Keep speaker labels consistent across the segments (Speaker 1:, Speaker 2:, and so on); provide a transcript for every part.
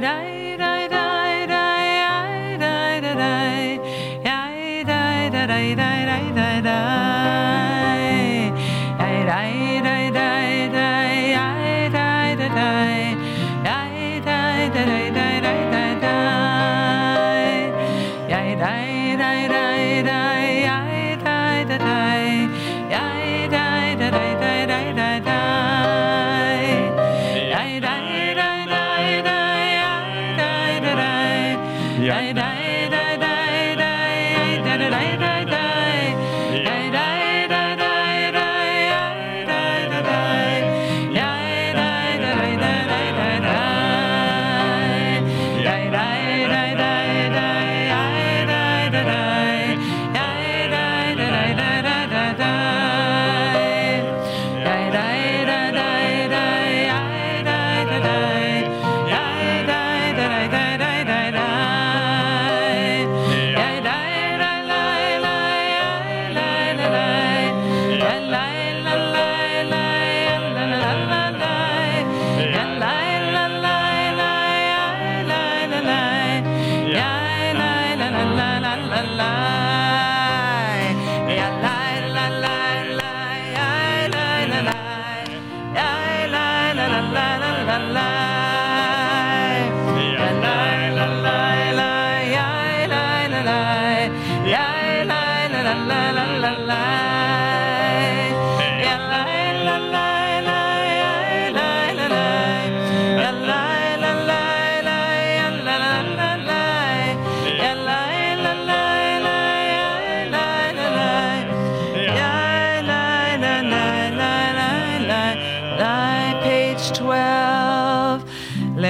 Speaker 1: night I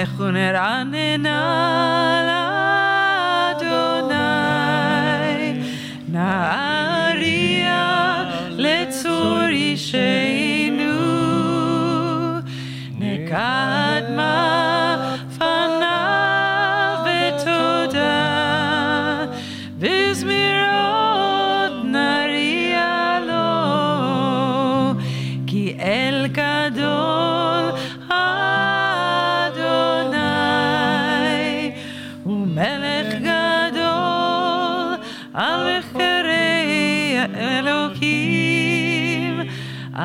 Speaker 1: έχουν ράνενα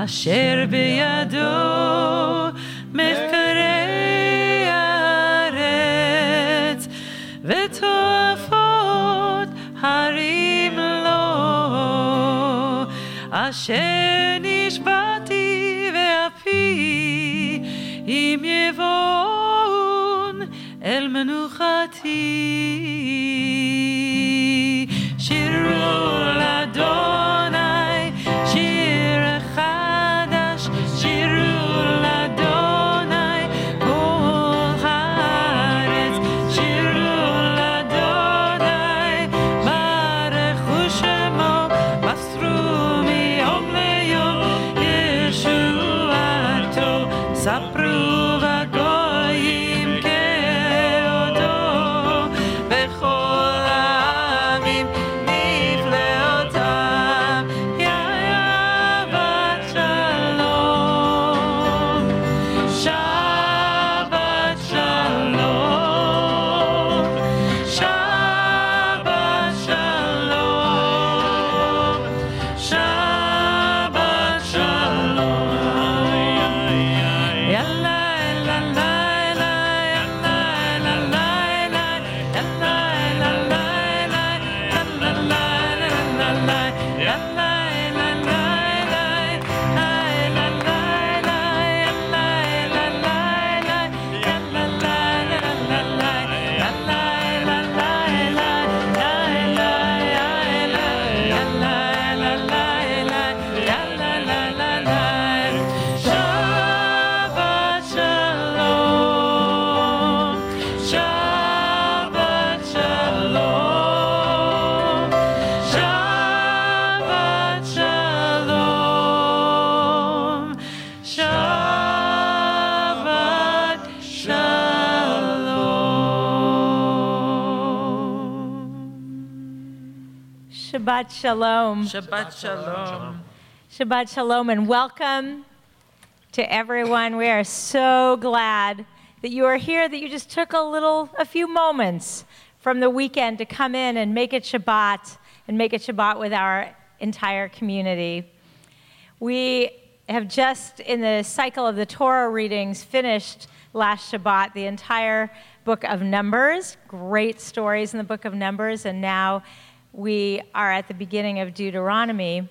Speaker 1: אשר בידו מחקרי הארץ ותועפות הרים לו. אשר נשבעתי ואפי אם יבואון אל מנוחתי
Speaker 2: Shalom.
Speaker 1: Shabbat Shalom.
Speaker 2: Shabbat Shalom and welcome to everyone. We are so glad that you are here, that you just took a little, a few moments from the weekend to come in and make it Shabbat and make it Shabbat with our entire community. We have just, in the cycle of the Torah readings, finished last Shabbat the entire book of Numbers. Great stories in the book of Numbers. And now we are at the beginning of Deuteronomy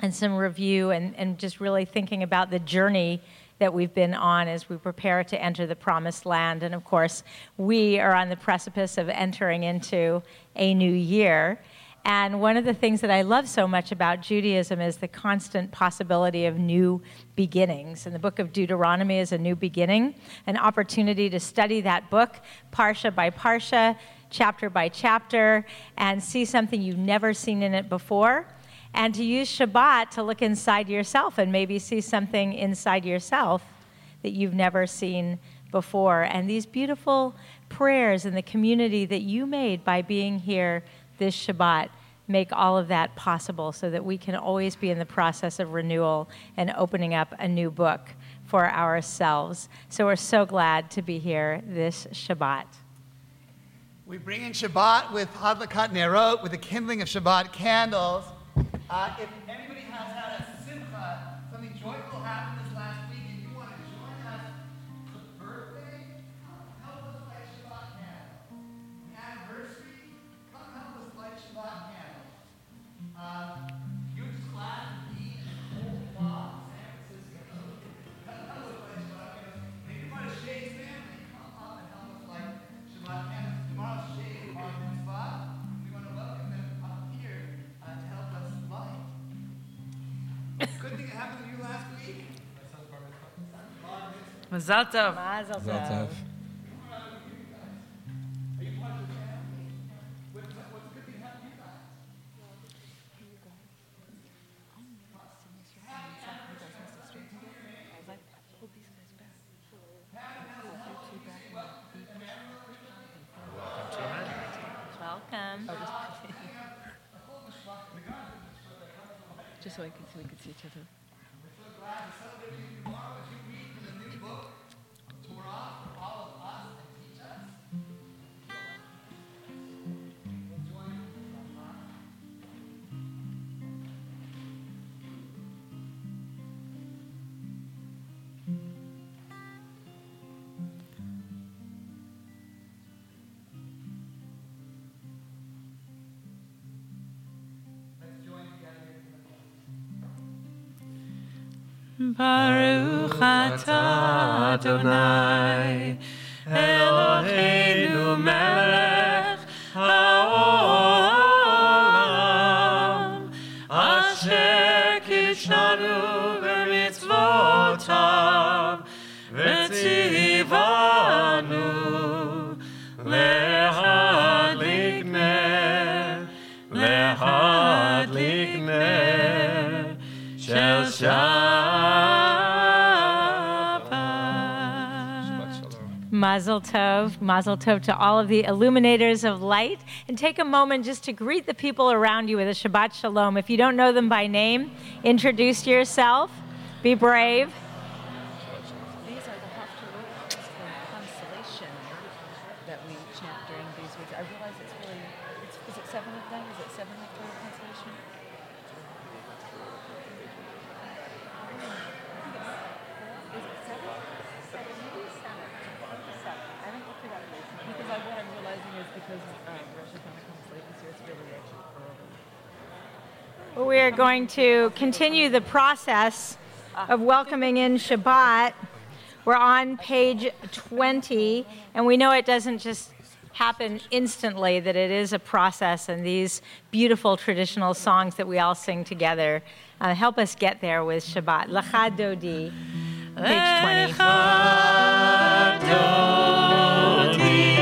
Speaker 2: and some review and, and just really thinking about the journey that we've been on as we prepare to enter the promised land. And of course, we are on the precipice of entering into a new year. And one of the things that I love so much about Judaism is the constant possibility of new beginnings. And the book of Deuteronomy is a new beginning, an opportunity to study that book, parsha by parsha, chapter by chapter, and see something you've never seen in it before. And to use Shabbat to look inside yourself and maybe see something inside yourself that you've never seen before. And these beautiful prayers and the community that you made by being here this Shabbat make all of that possible so that we can always be in the process of renewal and opening up a new book for ourselves. So we're so glad to be here this Shabbat.
Speaker 3: We bring in Shabbat with Hadlakat Nerot, with the kindling of Shabbat candles. Uh, if anybody
Speaker 4: Mazal tov.
Speaker 2: Mazel
Speaker 1: Mazel
Speaker 4: Baruch atah Adonai Eloheinu melech haolam Asher kid'shanu
Speaker 2: Mazel tov, mazel tov to all of the illuminators of light. And take a moment just to greet the people around you with a Shabbat Shalom. If you don't know them by name, introduce yourself. Be brave.
Speaker 5: These are the Haftarot, the consolation that we chant during these weeks. I realize it's really, it's, is it seven of them? Is it seven Haftarot consolation? Is it seven? Seven, maybe seven. Seven. I haven't looked it up recently. Because I, what I'm realizing is because um, Rosh Hashanah comes late this year, it's really actually early.
Speaker 2: We are going to continue the process of welcoming in Shabbat. We're on page 20, and we know it doesn't just happen instantly, that it is a process, and these beautiful traditional songs that we all sing together uh, help us get there with Shabbat. Lecha Dodi, page 20.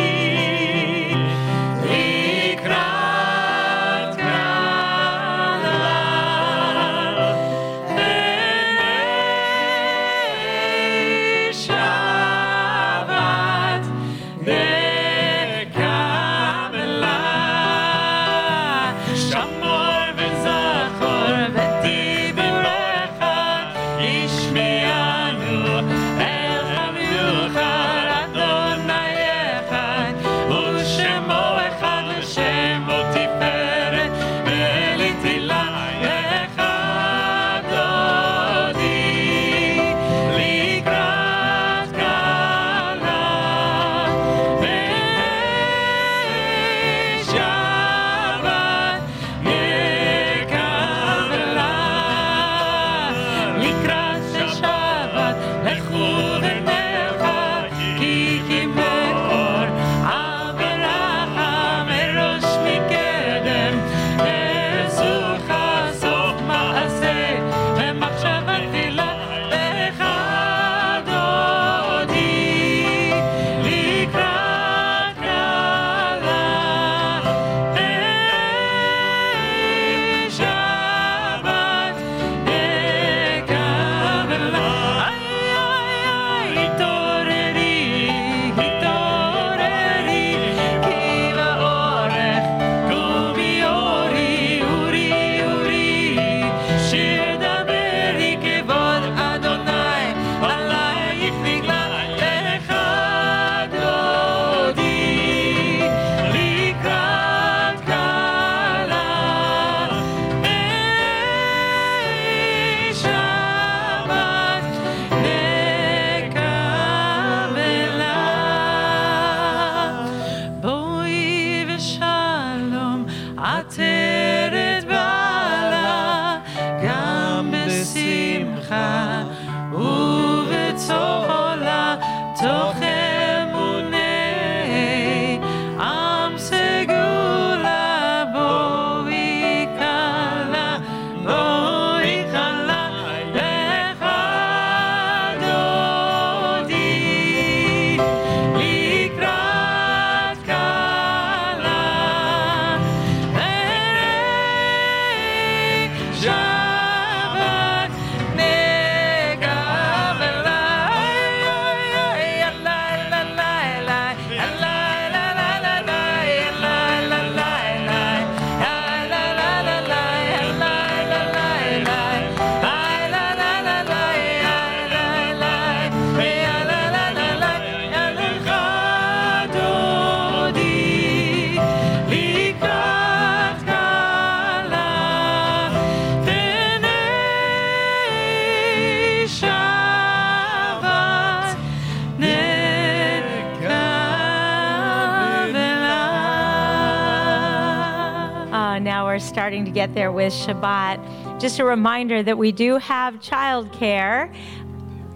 Speaker 2: Get there with Shabbat. Just a reminder that we do have childcare.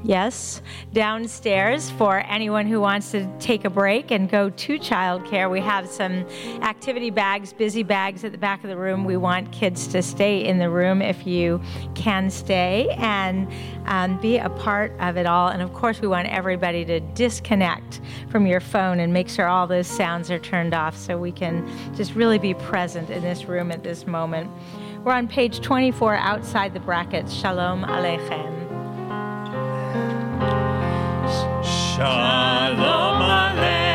Speaker 2: Yes, downstairs for anyone who wants to take a break and go to childcare. We have some activity bags, busy bags at the back of the room. We want kids to stay in the room if you can stay and um, be a part of it all. And of course, we want everybody to disconnect from your phone and make sure all those sounds are turned off so we can just really be present in this room at this moment. We're on page 24 outside the brackets. Shalom Aleichem.
Speaker 1: Shalom Aleichem,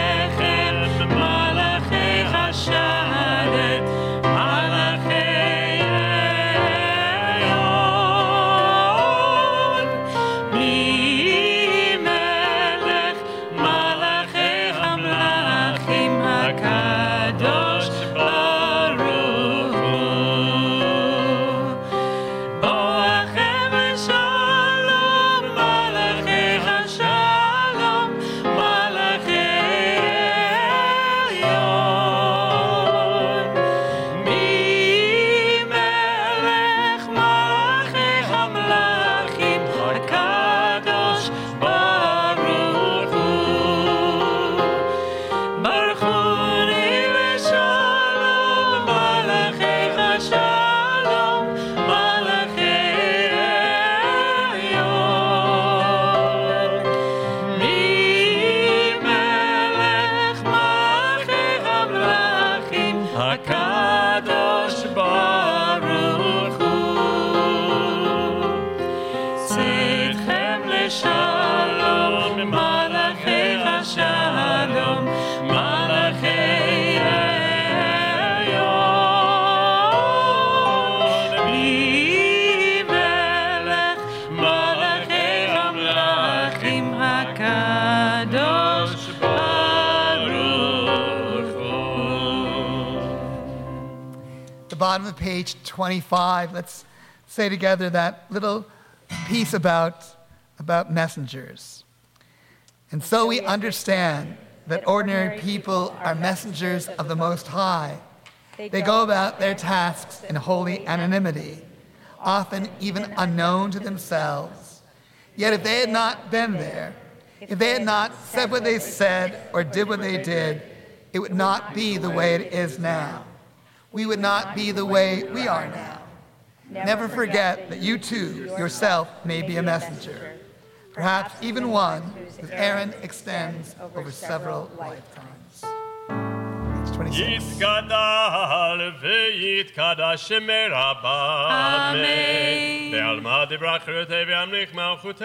Speaker 3: 25. Let's say together that little piece about, about messengers. And so we understand that ordinary people are messengers of the Most High. They go about their tasks in holy anonymity, often even unknown to themselves. Yet if they had not been there, if they had not said what they said or did what they did, it would not be the way it is now We would not be the way we are now. Never forget that you too, yourself, may be a messenger, perhaps even one whose errand extends over several lifetimes. Page 26.
Speaker 1: יתגדל ויתקדש שמי רבה
Speaker 2: אמן.
Speaker 1: בעלמא דברה חירותי וימליך מלכותי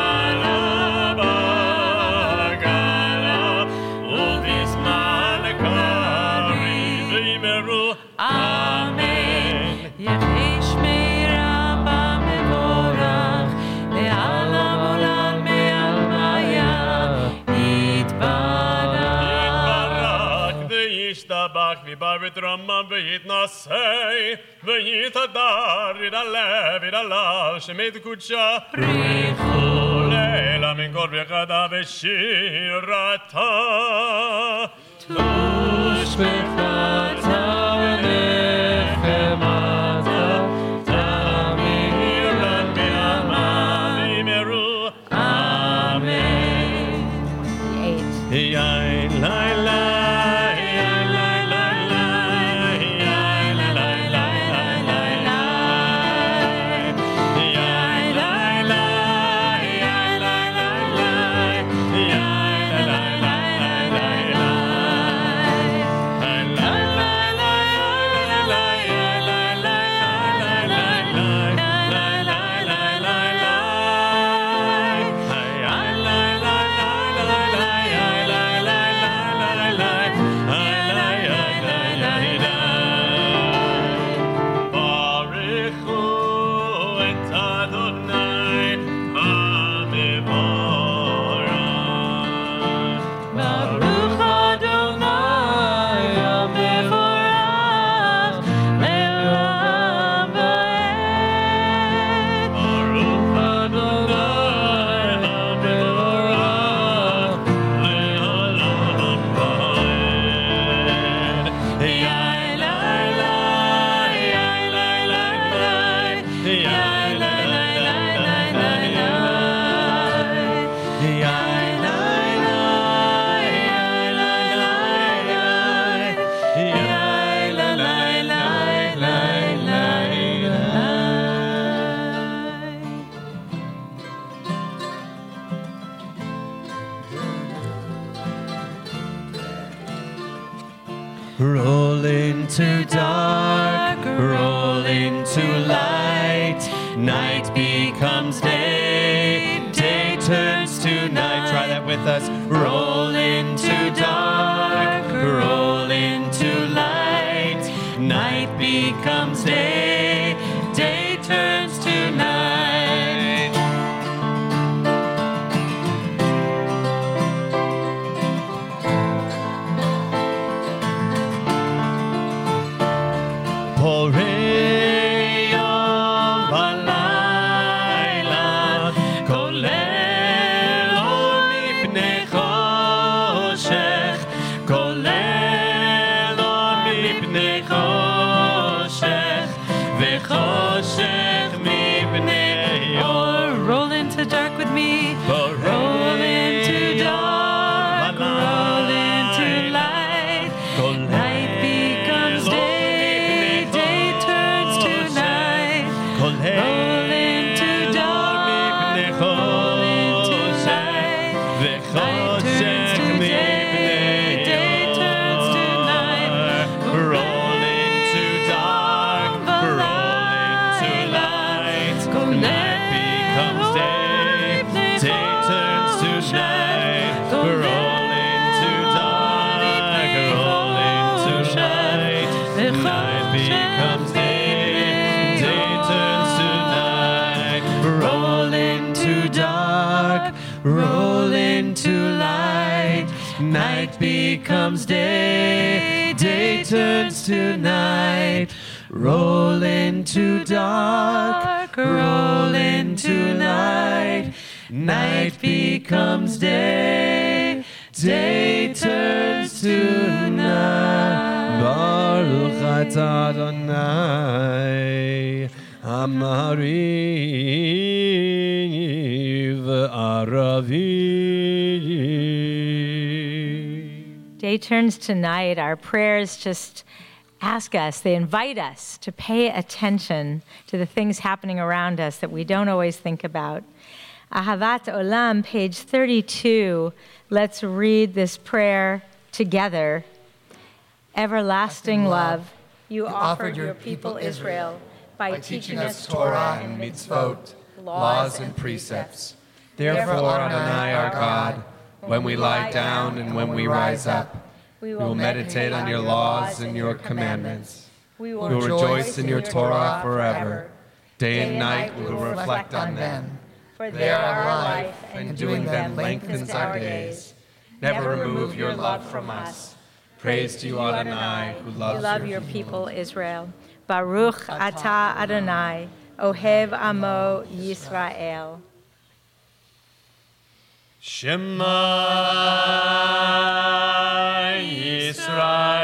Speaker 1: וישתבח ויברך רמה ויתנשא ויתהדר ידלה וידלל שמי קודשה פריחו לילה מן כל ברכתה ושירתה תוש
Speaker 4: Roll into dark, roll into light. Night becomes day, day turns to night. Try that with us. Turns to night.
Speaker 1: Roll into dark, roll into light. Night becomes day, day turns to night.
Speaker 4: Baruch Adonai.
Speaker 2: Day turns to night. Our prayers just ask us, they invite us to pay attention to the things happening around us that we don't always think about. Ahavat Olam, page 32. Let's read this prayer together. Everlasting love, you offered your people Israel by teaching us Torah and mitzvot, laws and precepts.
Speaker 4: Therefore, Adonai our God, when we lie down and when we rise up, we will meditate on your laws and your commandments.
Speaker 2: We
Speaker 4: will rejoice in your Torah forever. Day and night we will reflect on them.
Speaker 2: For
Speaker 4: They are our life, and doing them lengthens our days. Never remove your love from us. Praise to you, Adonai, who loves You
Speaker 2: love your people, Israel. Baruch atah Adonai, Ohev Amo Yisrael.
Speaker 4: Shema Yisrael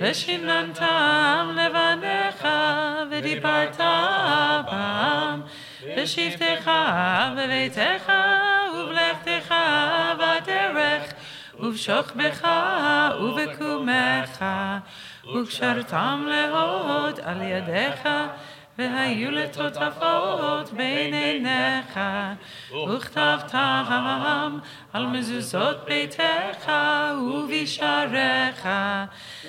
Speaker 1: ושיננתם לבניך ודיברת בם בשבתך בביתך ובלכתך בדרך ובשוכבך ובקומך וקשרתם להוד על ידיך והיו לטוטפות בין עיניך וכתבתם על מזוזות ביתך ובשעריך.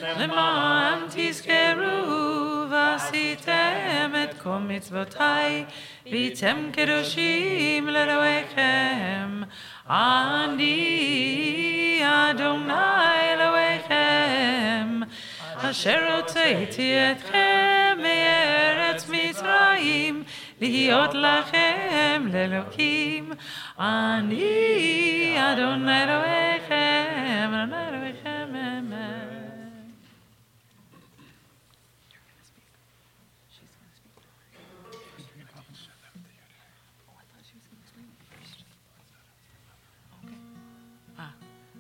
Speaker 1: למען תזכרו ועשיתם את כל מצוותיי והייתם קדושים לאלוהיכם. אני אדוני אלוהיכם אשר הוצאתי אתכם מארץ מצרים להיות לכם לאלוקים. אני אדוני אלוהיכם, אדוני אלוהיכם, אמן.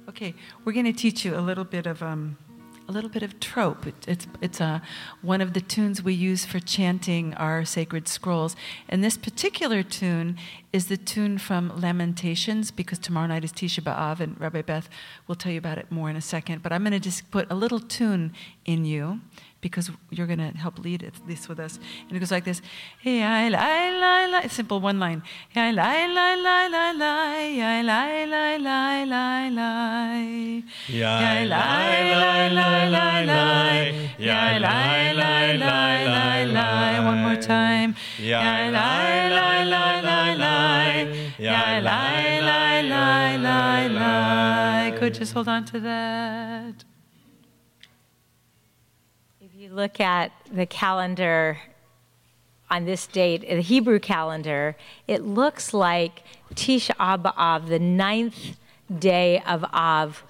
Speaker 1: Okay, we're going to teach you a little bit of um, a little bit of trope. It, it's it's a, one of the tunes we use for chanting our sacred scrolls. And this particular tune is the tune from Lamentations because tomorrow night is Tisha B'av, and Rabbi Beth will tell you about it more in a second. But I'm going to just put a little tune in you because you're going to help lead it, this with us. And it goes like this. Hey, I, I, I, I, simple one line. Hey, I, I, I, I, I, I, I, I, I, I, I.
Speaker 4: Yeah, lie, lie, lie, lie, lie. Yeah, lie, lie, lie, lie, lie.
Speaker 1: One more time.
Speaker 4: Yeah, lie, lie, lie, lie, lie. Yeah, lie, lie, lie, lie, lie.
Speaker 1: Good, just hold on to that.
Speaker 2: You look at the calendar on this date, the Hebrew calendar, it looks like Tisha B'Av, the ninth day of Av,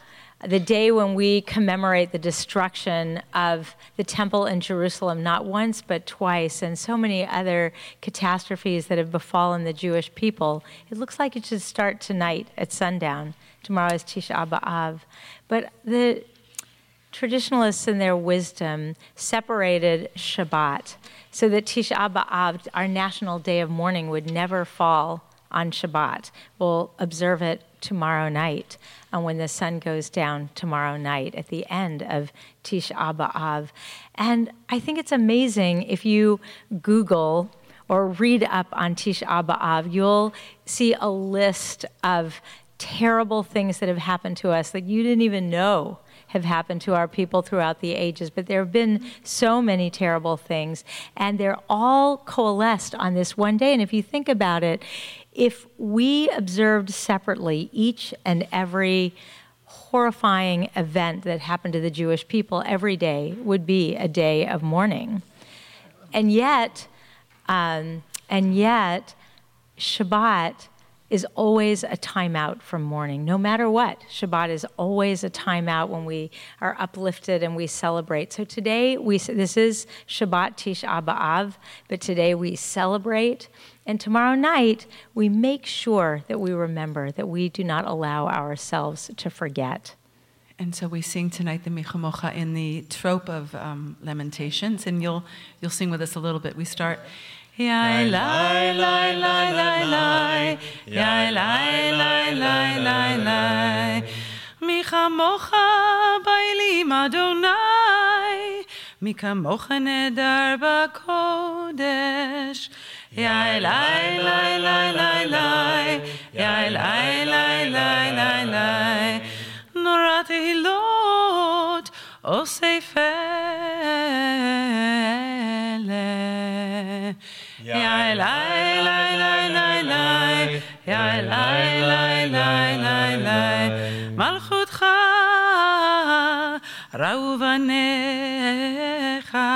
Speaker 2: the day when we commemorate the destruction of the temple in Jerusalem, not once but twice, and so many other catastrophes that have befallen the Jewish people. It looks like it should start tonight at sundown. Tomorrow is Tisha B'Av. But the traditionalists in their wisdom separated Shabbat so that Tisha B'Av, our national day of mourning, would never fall on Shabbat. We'll observe it tomorrow night and when the sun goes down tomorrow night at the end of Tisha B'Av. And I think it's amazing if you Google or read up on Tisha B'Av, you'll see a list of terrible things that have happened to us that you didn't even know have happened to our people throughout the ages. But there have been so many terrible things, and they're all coalesced on this one day. And if you think about it, if we observed separately each and every horrifying event that happened to the Jewish people every day would be a day of mourning. And yet, um, and yet, Shabbat is always a timeout from mourning, no matter what. Shabbat is always a timeout when we are uplifted and we celebrate. So today, we this is Shabbat Tisha B'Av, but today we celebrate. And tomorrow night, we make sure that we remember that we do not allow ourselves to forget.
Speaker 1: And so we sing tonight the Michamocha in the trope of um, Lamentations, and you'll you'll sing with us a little bit. We start. Jeg lei, lei, lei, lei, lei. Jeg lei, lei, lei, lei, lei. מכמוך באים אדוני, מכמוך נדר בקודש. יאי לי, לי, לי, לי, לי, יאי לי, לי, לי, לי, לי. נורא תהילות אוסף אלה. Yai lai lai lai lai lai, yai lai lai lai lai lai. Malchutcha rauvanecha.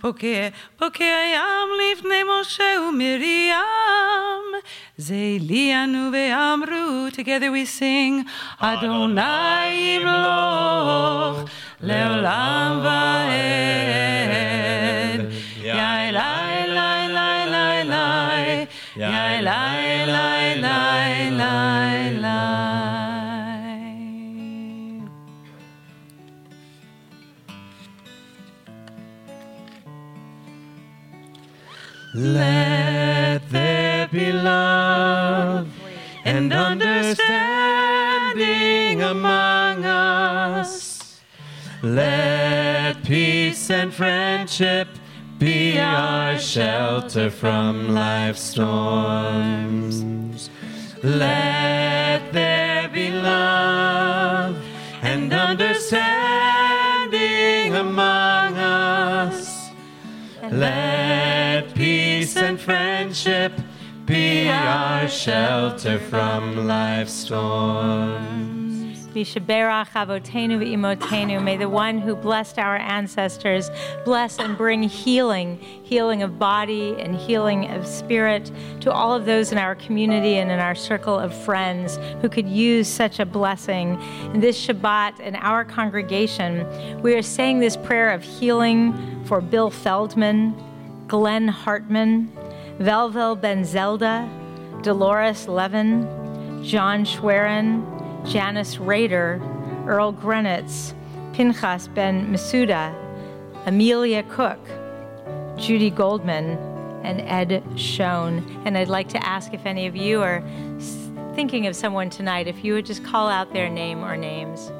Speaker 1: פוקע, פוקע ים לפני משה ומרים. זה ליאנו ואמרו, together we sing, אדוני ימלוך לעולם ועד.
Speaker 4: Let there be love and understanding among us. Let peace and friendship be our shelter from life's storms. Let there be love and understanding among us. Let peace and friendship be our shelter from life's storms.
Speaker 2: V'imotenu. May the one who blessed our ancestors bless and bring healing, healing of body and healing of spirit to all of those in our community and in our circle of friends who could use such a blessing. In this Shabbat in our congregation, we are saying this prayer of healing for Bill Feldman, Glenn Hartman, Velvel Ben Zelda, Dolores Levin, John Schwerin, Janice Rader, Earl Grenitz, Pinchas Ben Masuda, Amelia Cook, Judy Goldman, and Ed Schoen. And I'd like to ask if any of you are thinking of someone tonight, if you would just call out their name or names.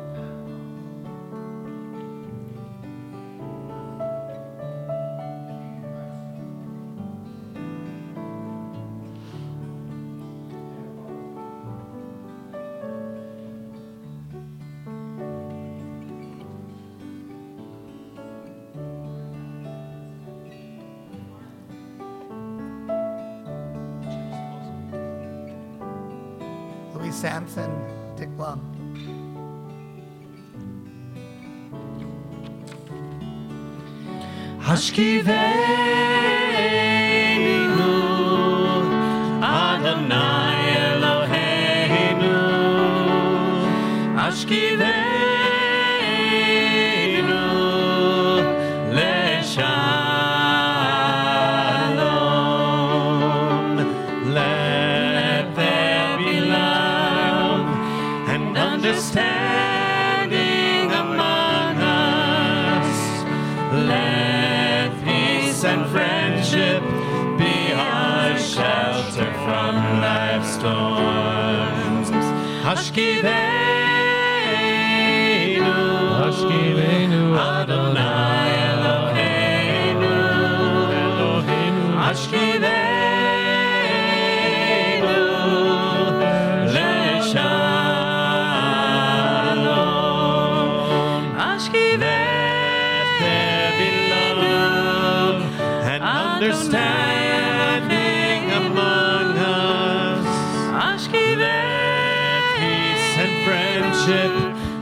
Speaker 4: Friendship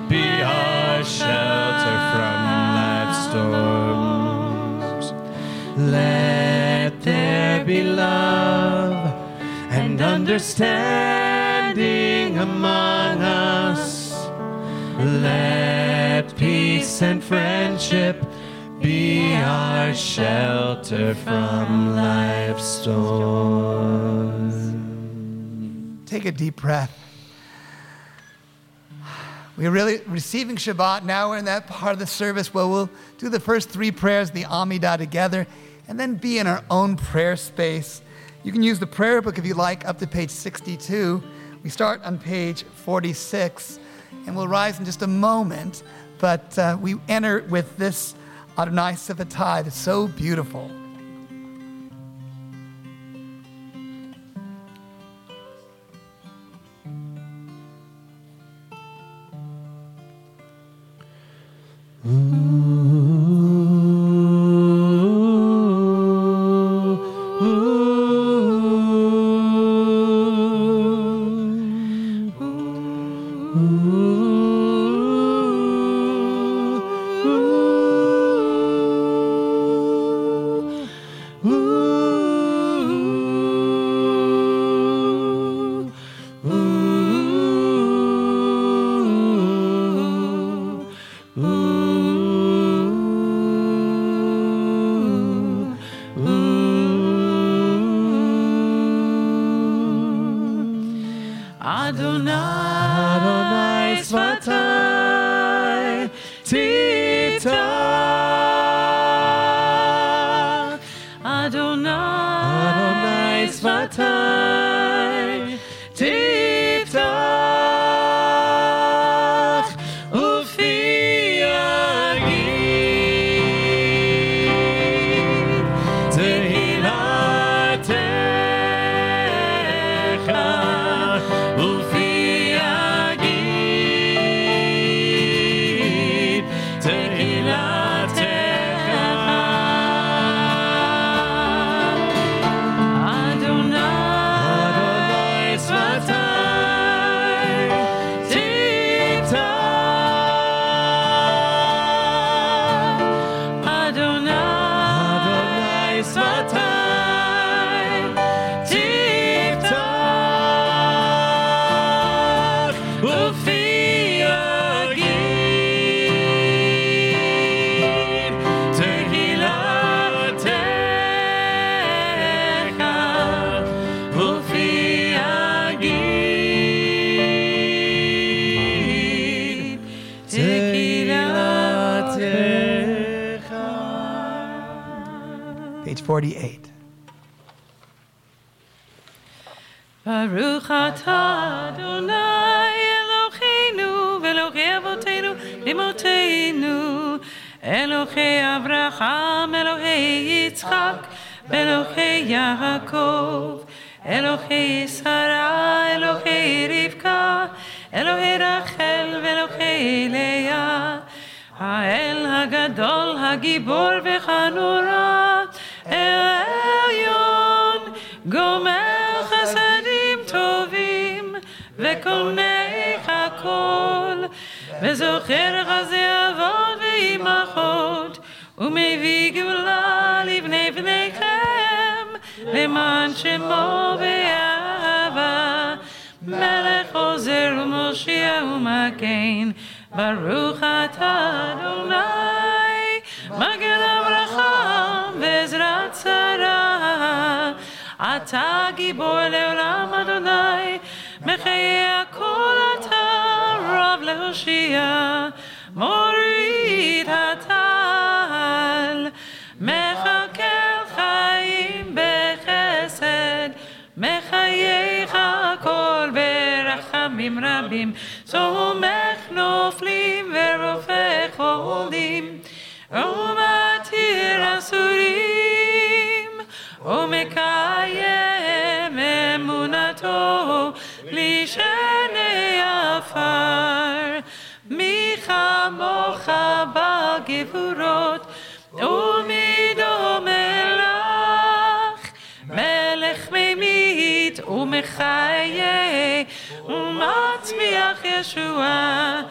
Speaker 4: be our shelter from life's storms. Let there be love and understanding among us. Let peace and friendship be our shelter from life's storms.
Speaker 3: Take a deep breath. We're really receiving Shabbat. Now we're in that part of the service where we'll do the first three prayers, the Amidah, together, and then be in our own prayer space. You can use the prayer book if you like, up to page 62. We start on page 46, and we'll rise in just a moment. But uh, we enter with this Adonai S'fatai that's so beautiful.
Speaker 4: Adonai,
Speaker 3: 48.
Speaker 1: Baruch atah Adonai Eloheinu Ve'Elokei Avotenu Imotenu Elokei Avraham Elokei Yitzchak Elokei Yaakov Elokei Sarah Elokei Rivka Elokei Rachel Ve'Elokei Leah האל הגדול, הגיבור וחנורה, וקונך הכל, וזוכר חסדי אבות ואימהות, ומביא גאולה לבני בניכם, למען שמו באהבה. מלך עוזר ומושיע ומגן, ברוך אתה אדוני, מגן הברכה ועזרת שרה. אתה גיבור לעולם אדוני, מחיי הכל אתה רב להושיע, מוריד הטל, מחכה חיים בחסד, מחייך הכל ברחמים רבים, סומך נופלים ורופא חולים, ומתיר אסורים, ומקיים עפר. מי כמוך בגבורות, ומי דומה לך? מלך ממית ומחיה, ומצמיח ישועה,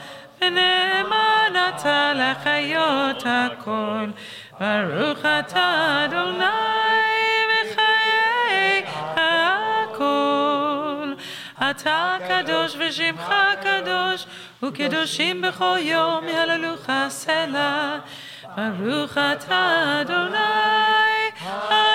Speaker 1: ונאמן אתה לחיות הכל. ברוך אתה אדוני אתה קדוש ושמך קדוש, וקדושים בכל יום יהללוך סלע. ברוך אתה אדוני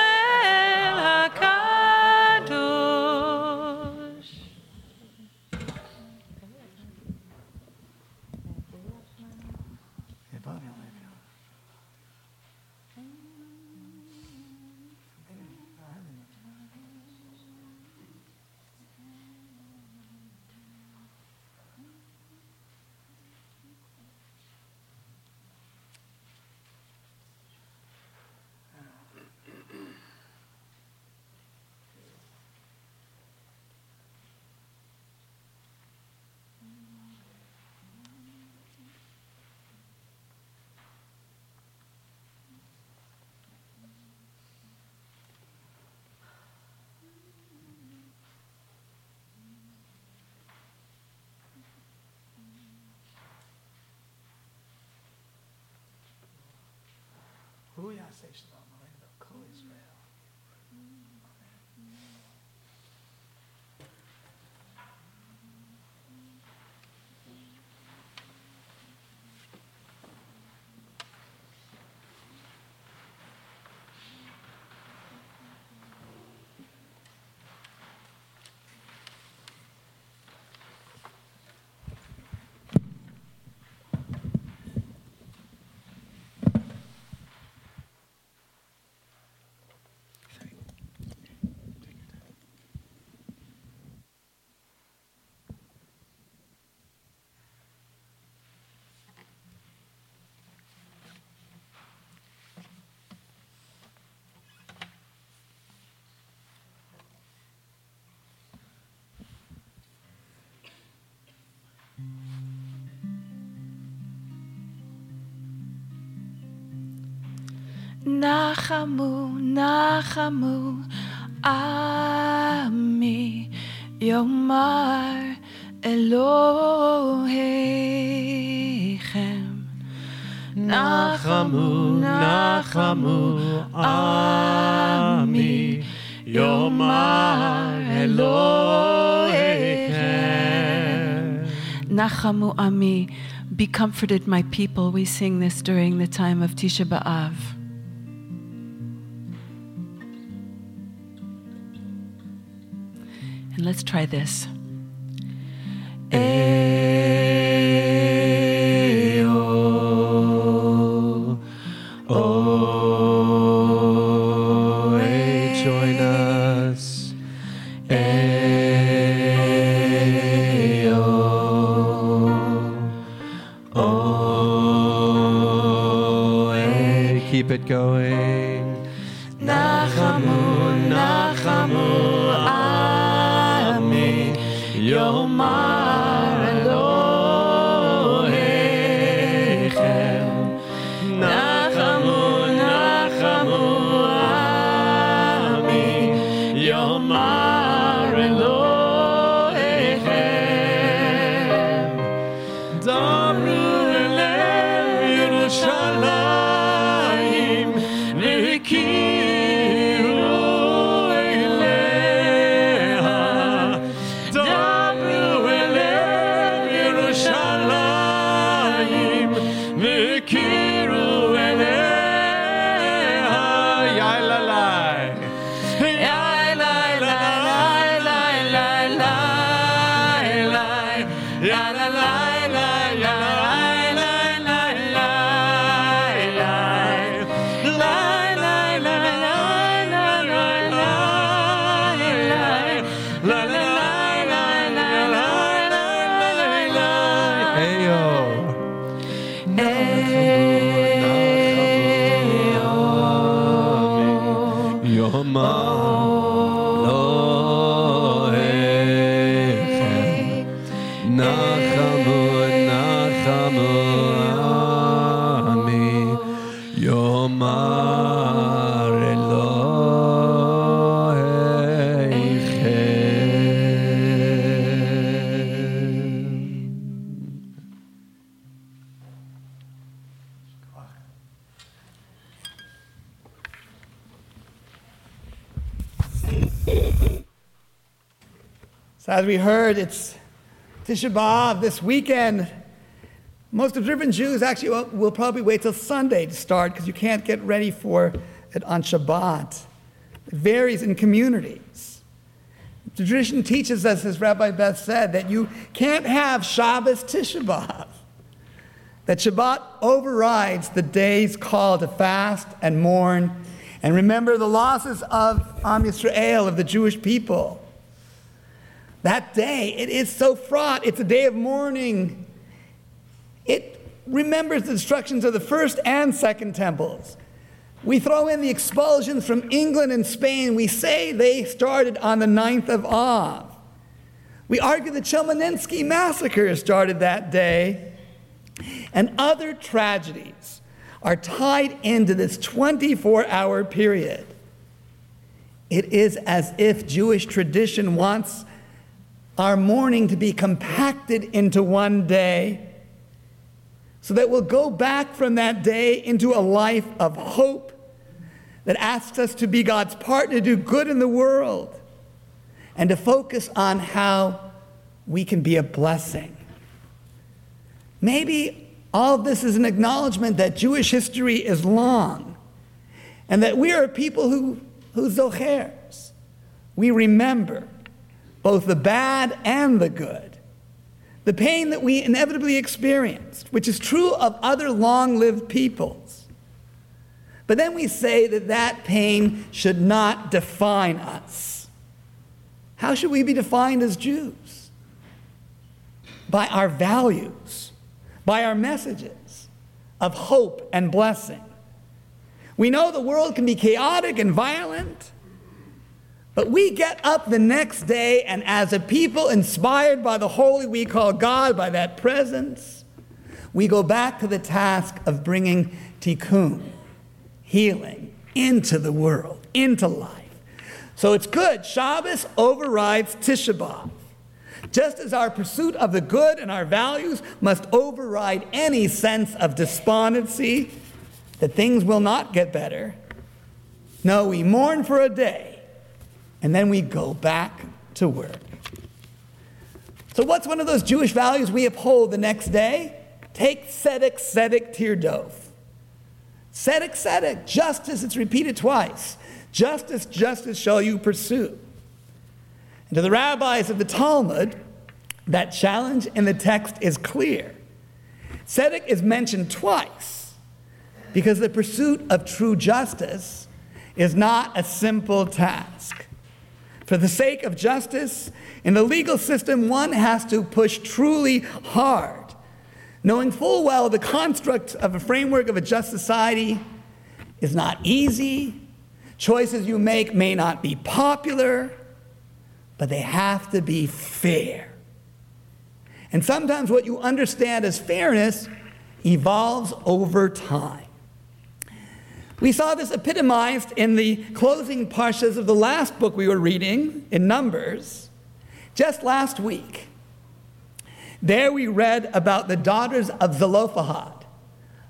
Speaker 3: Aleluia, Senhor.
Speaker 6: Nachamu, Nachamu, Ami, Yomar Elohechem.
Speaker 4: Nachamu, Nachamu, Ami, Yomar Elohechem.
Speaker 6: Nachamu, Ami, be comforted, my people. We sing this during the time of Tisha B'Av. Let's try this.
Speaker 4: A-O, O, A, join us. A-O, O, A, keep it
Speaker 3: going. As we heard, it's Tisha B'Av this weekend. Most observant Jews actually will, will probably wait till Sunday to start because you can't get ready for it on Shabbat. It varies in communities. The tradition teaches us, as Rabbi Beth said, that you can't have Shabbos Tisha B'Av. That Shabbat overrides the day's call to fast and mourn and remember the losses of Am Yisrael, of the Jewish people. That day, it is so fraught. It's a day of mourning. It remembers the destructions of the first and second temples. We throw in the expulsions from England and Spain. We say they started on the 9th of Av. We argue the Chmelnytsky massacre started that day. And other tragedies are tied into this 24 hour period. It is as if Jewish tradition wants our mourning to be compacted into one day so that we'll go back from that day into a life of hope that asks us to be God's partner to do good in the world and to focus on how we can be a blessing. Maybe all this is an acknowledgement that Jewish history is long and that we are a people who, who zochers. We remember both the bad and the good. The pain that we inevitably experienced, which is true of other long lived peoples. But then we say that that pain should not define us. How should we be defined as Jews? By our values, by our messages of hope and blessing. We know the world can be chaotic and violent. But we get up the next day, and as a people inspired by the holy we call God, by that presence, we go back to the task of bringing tikkun, healing, into the world, into life. So it's good. Shabbos overrides Tisha B'Av. Just as our pursuit of the good and our values must override any sense of despondency that things will not get better. No, we mourn for a day and then we go back to work. So, what's one of those Jewish values we uphold the next day? Take tzedek, tzedek, tirdof. Tzedek, tzedek, justice, it's repeated twice. Justice, justice shall you pursue. And to the rabbis of the Talmud, that challenge in the text is clear. Tzedek is mentioned twice because the pursuit of true justice is not a simple task. For the sake of justice, in the legal system, one has to push truly hard, knowing full well the construct of a framework of a just society is not easy. Choices you make may not be popular, but they have to be fair. And sometimes what you understand as fairness evolves over time. We saw this epitomized in the closing parshas of the last book we were reading in Numbers just last week. There we read about the daughters of Zelophehad,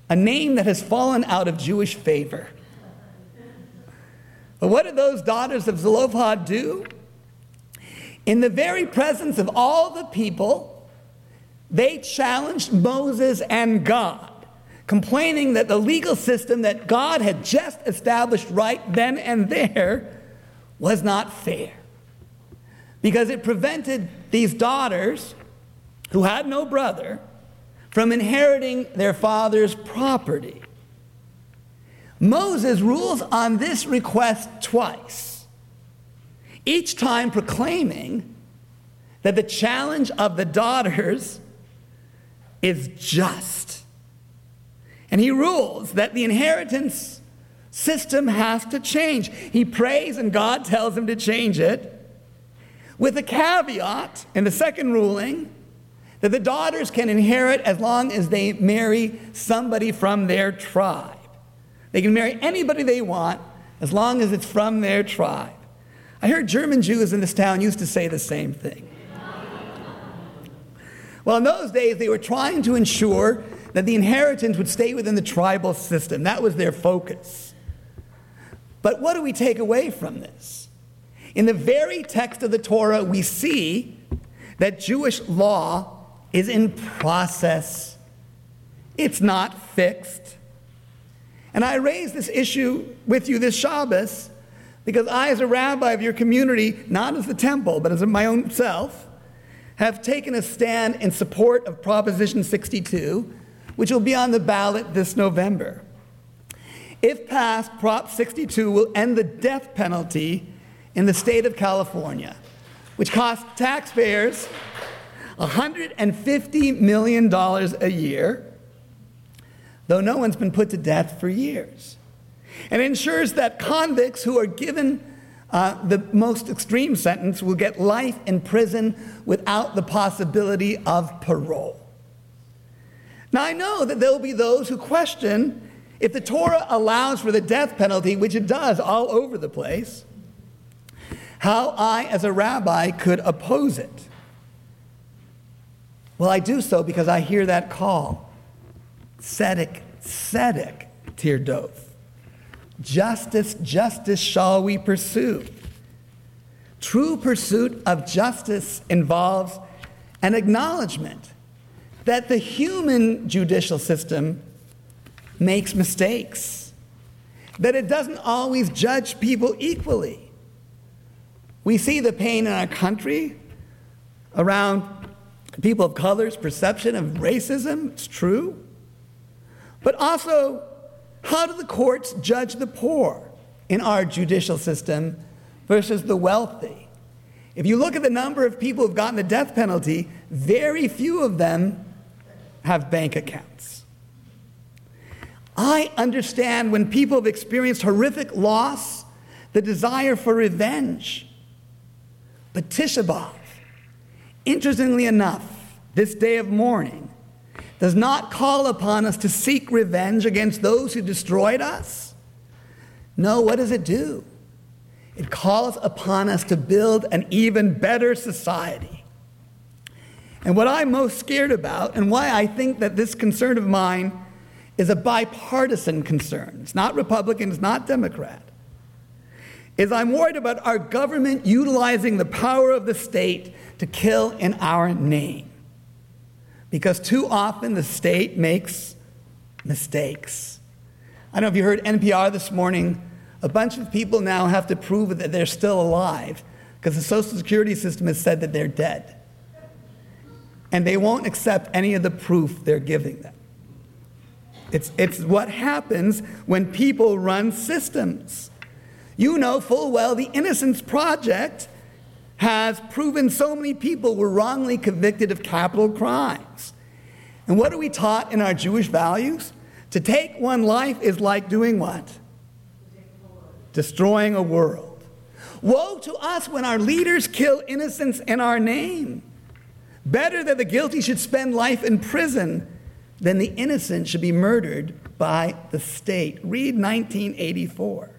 Speaker 3: a name that has fallen out of Jewish favor. But what did those daughters of Zelophehad do? In the very presence of all the people, they challenged Moses and God, complaining that the legal system that God had just established right then and there was not fair. Because it prevented these daughters, who had no brother, from inheriting their father's property. Moses rules on this request twice, each time proclaiming that the challenge of the daughters is just. And he rules that the inheritance system has to change. He prays, and God tells him to change it, with a caveat in the second ruling that the daughters can inherit as long as they marry somebody from their tribe. They can marry anybody they want as long as it's from their tribe. I heard German Jews in this town used to say the same thing. Well, in those days, they were trying to ensure that the inheritance would stay within the tribal system. That was their focus. But what do we take away from this? In the very text of the Torah, we see that Jewish law is in process, it's not fixed. And I raise this issue with you this Shabbos because I, as a rabbi of your community, not as the temple, but as my own self, have taken a stand in support of Proposition 62, which will be on the ballot this November. If passed, Prop 62 will end the death penalty in the state of California, which costs taxpayers $150 million a year though no one's been put to death for years. And ensures that convicts who are given uh, the most extreme sentence will get life in prison without the possibility of parole. Now, I know that there will be those who question if the Torah allows for the death penalty, which it does all over the place, how I, as a rabbi, could oppose it. Well, I do so because I hear that call. Tzedek, tzedek, tirdof. Justice, justice shall we pursue. True pursuit of justice involves an acknowledgement that the human judicial system makes mistakes, that it doesn't always judge people equally. We see the pain in our country around people of color's perception of racism. It's true. But also, how do the courts judge the poor in our judicial system versus the wealthy? If you look at the number of people who've gotten the death penalty, very few of them have bank accounts. I understand when people have experienced horrific loss, the desire for revenge. But Tisha B'Av, interestingly enough, this day of mourning, does not call upon us to seek revenge against those who destroyed us. No, what does it do? It calls upon us to build an even better society. And what I'm most scared about, and why I think that this concern of mine is a bipartisan concern, it's not Republican, it's not Democrat, is I'm worried about our government utilizing the power of the state to kill in our name because too often the state makes mistakes. I don't know if you heard NPR this morning. A bunch of people now have to prove that they're still alive because the Social Security system has said that they're dead. And they won't accept any of the proof they're giving them. It's, it's what happens when people run systems. You know full well the Innocence Project has proven so many people were wrongly convicted of capital crimes. And what are we taught in our Jewish values? To take one life is like doing what? destroying a world. Woe to us when our leaders kill innocents in our name. Better that the guilty should spend life in prison than the innocent should be murdered by the state. Read 1984.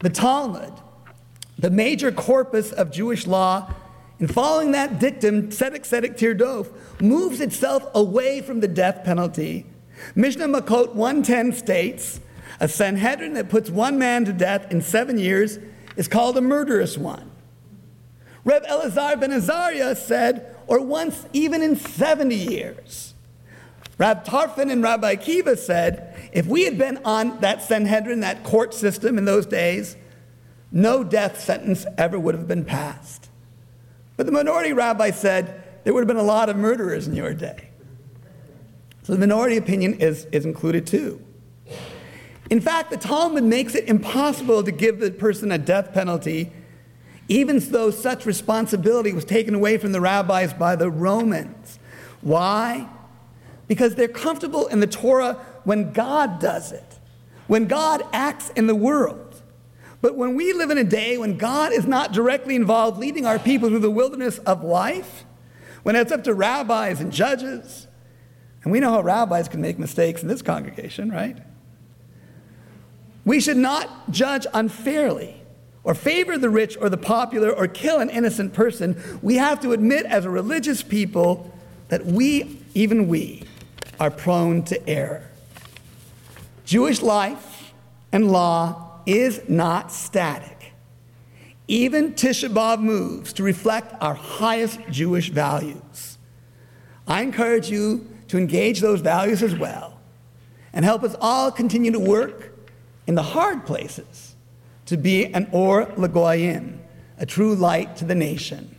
Speaker 3: The Talmud, the major corpus of Jewish law, in following that dictum, tzedek tzedek tirdof, moves itself away from the death penalty. Mishnah Makot 110 states, a Sanhedrin that puts one man to death in seven years is called a murderous one. Reb Elazar ben Azariah said, or once even in 70 years. Rab Tarfon and Rabbi Akiva said, if we had been on that Sanhedrin, that court system in those days, no death sentence ever would have been passed. But the minority rabbi said there would have been a lot of murderers in your day. So the minority opinion is, is included too. In fact, the Talmud makes it impossible to give the person a death penalty, even though such responsibility was taken away from the rabbis by the Romans. Why? Because they're comfortable in the Torah when God does it, when God acts in the world. But when we live in a day when God is not directly involved leading our people through the wilderness of life, when it's up to rabbis and judges, and we know how rabbis can make mistakes in this congregation, right? We should not judge unfairly or favor the rich or the popular or kill an innocent person. We have to admit, as a religious people, that we, even we, are prone to error. Jewish life and law is not static. Even Tisha B'Av moves to reflect our highest Jewish values. I encourage you to engage those values as well and help us all continue to work in the hard places to be an Or Lagoyim, a true light to the nation.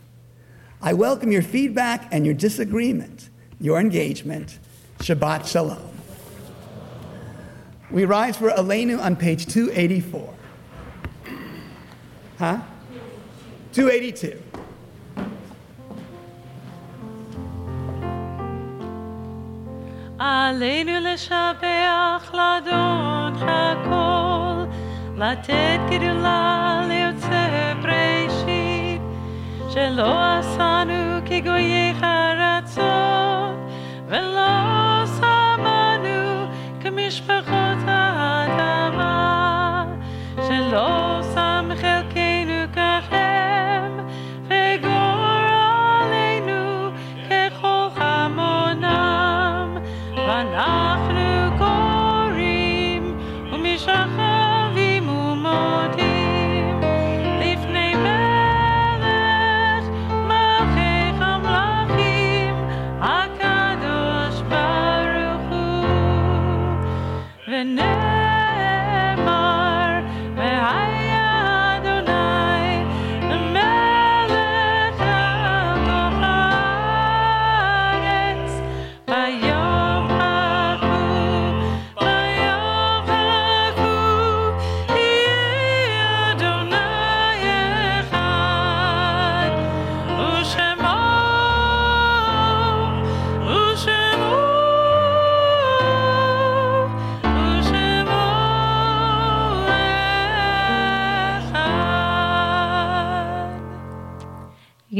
Speaker 3: I welcome your feedback and your disagreement, your engagement. Shabbat Shalom. We rise for Aleinu on page 284. Huh? 282.
Speaker 1: עלינו לשבח לאדון הכל לתת גדולה ליוצא בראשית, שלא עשנו כגויי ארצות, ולא שמנו כמשפחות האדמה, שלא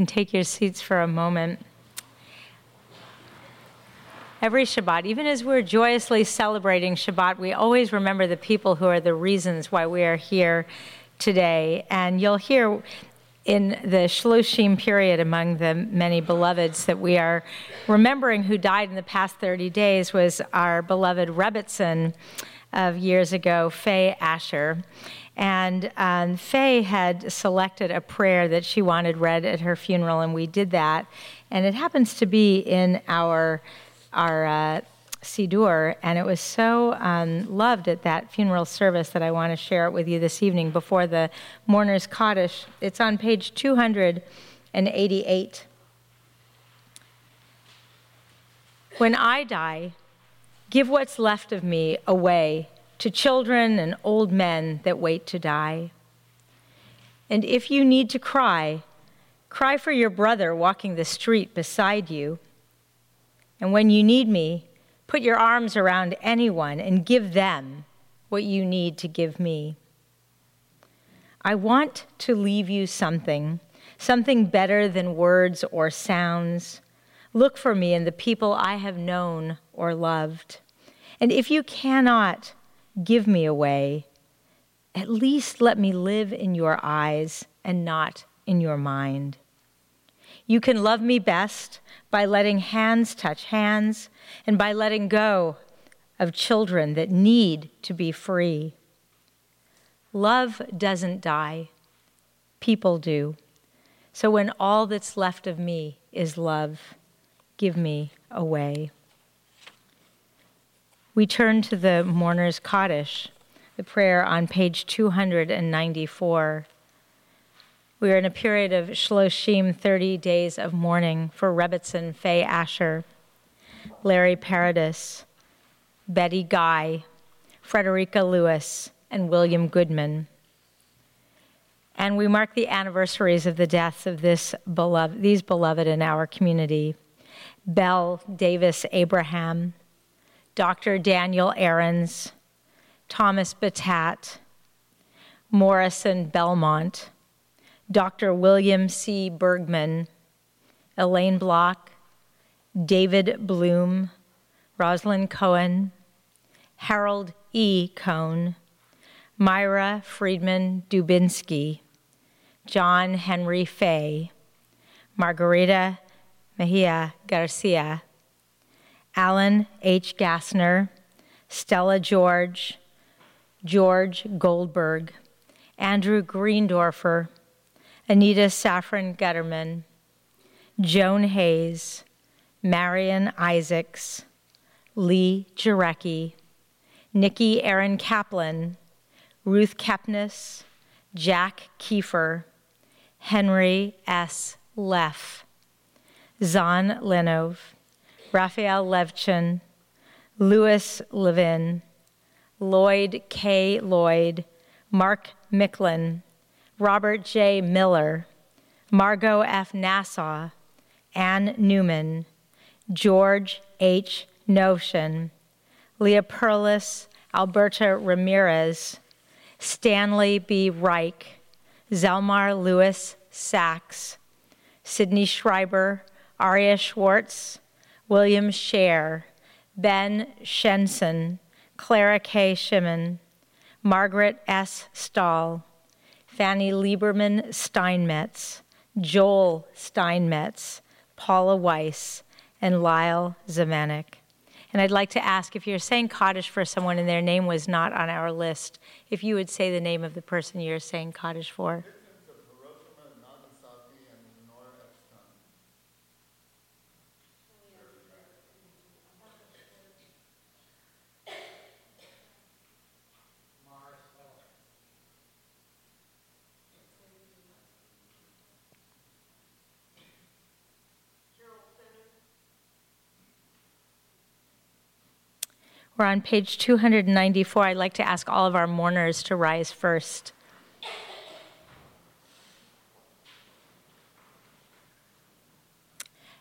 Speaker 2: take your seats for a moment. Every Shabbat, even as we're joyously celebrating Shabbat, we always remember the people who are the reasons why we are here today. And you'll hear in the Shloshim period among the many beloveds that we are remembering who died in the past 30 days was our beloved Rebbetzin of years ago, Faye Asher. And um, Faye had selected a prayer that she wanted read at her funeral, and we did that. And it happens to be in our our uh, Siddur, and it was so um, loved at that funeral service that I want to share it with you this evening before the mourner's Kaddish. It's on page 288. When I die, give what's left of me away to children and old men that wait to die. And if you need to cry, cry for your brother walking the street beside you. And when you need me, put your arms around anyone and give them what you need to give me. I want to leave you something, something better than words or sounds. Look for me in the people I have known or loved. And if you cannot give me away, at least let me live in your eyes and not in your mind. You can love me best by letting hands touch hands and by letting go of children that need to be free. Love doesn't die, people do. So when all that's left of me is love, give me away. We turn to the mourner's Kaddish, the prayer on page 294. We are in a period of Shloshim, 30 days of mourning for Rebbetzin Faye Asher, Larry Paradis, Betty Guy, Frederica Lewis, and William Goodman. And we mark the anniversaries of the deaths of this beloved, these beloved in our community Belle Davis Abraham, Dr. Daniel Aarons, Thomas Batat, Morrison Belmont, Dr. William C. Bergman, Elaine Block, David Bloom, Rosalind Cohen, Harold E. Cohn, Myra Friedman Dubinsky, John Henry Fay, Margarita Mejia Garcia, Alan H. Gassner, Stella George, George Goldberg, Andrew Greendorfer, Anita Safran Gutterman, Joan Hayes, Marion Isaacs, Lee Jarecki, Nikki Aaron Kaplan, Ruth Kepnes, Jack Kiefer, Henry S. Leff, Zon Lenov, Raphael Levchin, Louis Levin, Lloyd K. Lloyd, Mark Micklin, Robert J. Miller, Margot F. Nassau, Ann Newman, George H. Notion, Leah Alberta Ramirez, Stanley B. Reich, Zelmar Lewis Sachs, Sidney Schreiber, Aria Schwartz, William Scher, Ben Shenson, Clara K. Shimon, Margaret S. Stahl, Fanny Lieberman Steinmetz, Joel Steinmetz, Paula Weiss, and Lyle Zamanek. And I'd like to ask if you're saying Kaddish for someone and their name was not on our list, if you would say the name of the person you're saying Kaddish for. We're on page 294. I'd like to ask all of our mourners to rise first.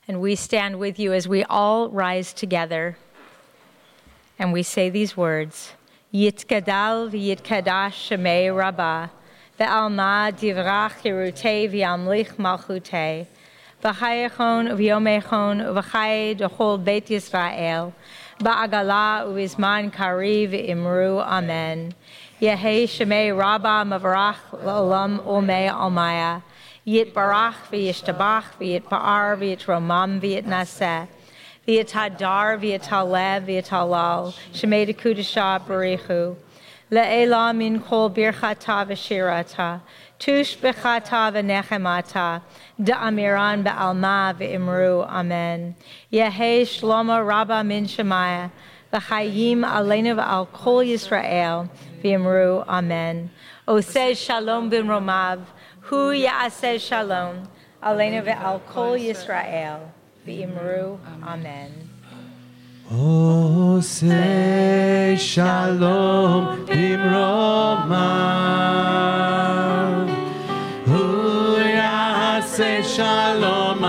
Speaker 2: And we stand with you as we all rise together and we say these words Yitkadal v'yitkadash shemei rabbah ve'alma divrach yerutei v'yamlich malchutei v'chayechon v'yomechon v'chay dechol beit Yisrael ba'agala u'izman kari v'imru amen. Yehei shemei rabbah mavarach l'olam umei almaya. Yit barach v'yishtabach v'yit ba'ar v'yit romam v'yit naseh v'yit hadar v'yit halev v'yit halal. Shemei dekudasha barichu. Le'ela min kol birchata v'shirata tush b'chata v'nechemata da'amiran ba'alma v'imru. Amen. Yehei shlomo rabba min shemaya. V'chayim aleinu v'al kol Yisrael. V'imru. Amen. Oseh shalom bin romav Hu Ya'aseh Shalom, Aleinu ve'al Kol Yisrael, v'imru. Amen.
Speaker 4: Oseh shalom bimromav. Hu yaseh shalom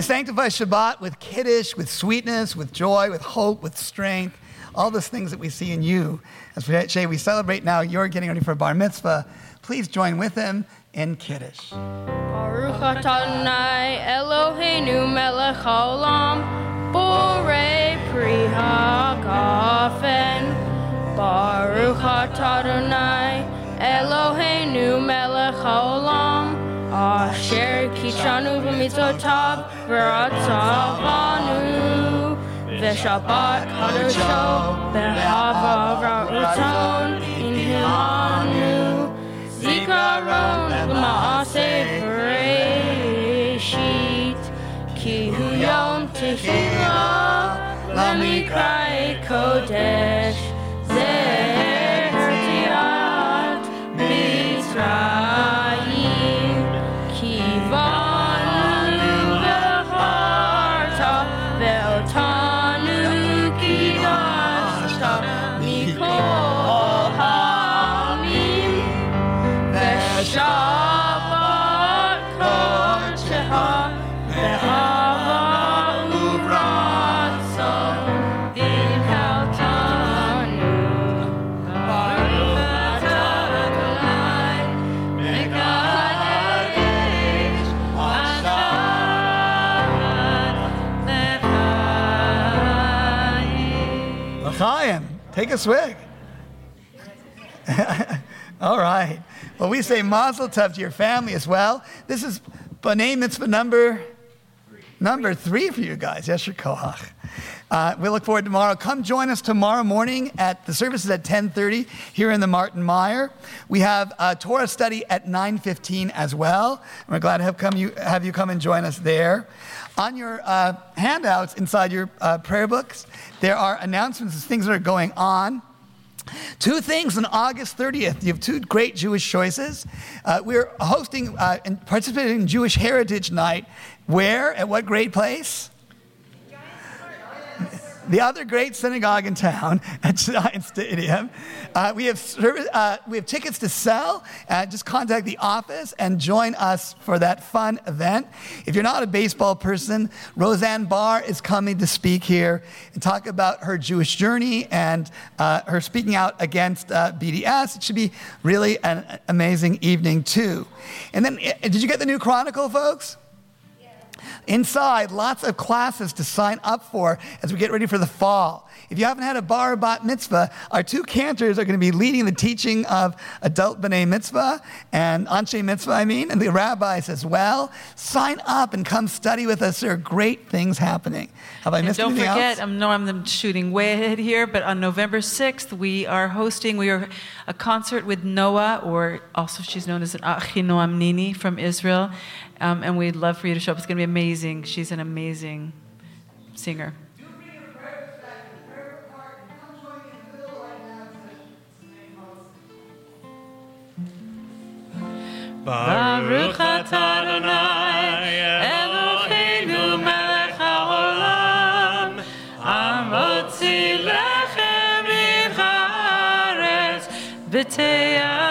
Speaker 3: we sanctify Shabbat with kiddush, with sweetness, with joy, with hope, with strength, all those things that we see in you. As we say, we celebrate now, you're getting ready for bar mitzvah. Please join with him in kiddush.
Speaker 7: Baruch Adonai Eloheinu melech haolam borei pri hagafen Baruch Adonai Eloheinu melech haolam Asher kid'shanu b'mitzvotav v'ratzavanu V'shabbat kadosho b'hava v'ratzon inhilanu Zikaron l'maaseh Bereshit Ki hu yom tehillah. Lamikrai kodesh
Speaker 3: take a swig. All right. Well, we say mazel tov to your family as well. This is B'nai Mitzvah number number three for you guys. Yesher Koach. Uh, we look forward to tomorrow. Come join us tomorrow morning at the services at 10:30 here in the Martin Meyer. We have a Torah study at 9:15 as well. We're glad to have come you have you come and join us there. On your uh, handouts inside your uh, prayer books, there are announcements of things that are going on. Two things on August 30th. You have two great Jewish choices. Uh, we're hosting uh, and participating in Jewish Heritage Night. Where? At what great place? The other great synagogue in town at Stadium. Uh, we, have service, uh, we have tickets to sell. Uh, just contact the office and join us for that fun event. If you're not a baseball person, Roseanne Barr is coming to speak here and talk about her Jewish journey and uh, her speaking out against uh, BDS. It should be really an amazing evening, too. And then, uh, did you get the new Chronicle, folks? Inside, lots of classes to sign up for as we get ready for the fall. If you haven't had a bar bat mitzvah, our two cantors are going to be leading the teaching of adult b'nai mitzvah and anshe mitzvah, I mean, and the rabbis as well. Sign up and come study with us. There are great things happening. Have I
Speaker 6: And
Speaker 3: missed
Speaker 6: don't
Speaker 3: anything
Speaker 6: forget,
Speaker 3: else?
Speaker 6: I know I'm shooting way ahead here, but on November 6th, we are hosting we are a concert with Noah, or also she's known as an Achinoam Nini from Israel, um, and we'd love for you to show up. It's going to be amazing. She's an amazing singer.
Speaker 4: Baruch Adonai, Eloheinu melech haolam,
Speaker 1: amotzi lechem min haaretz b'teyaon.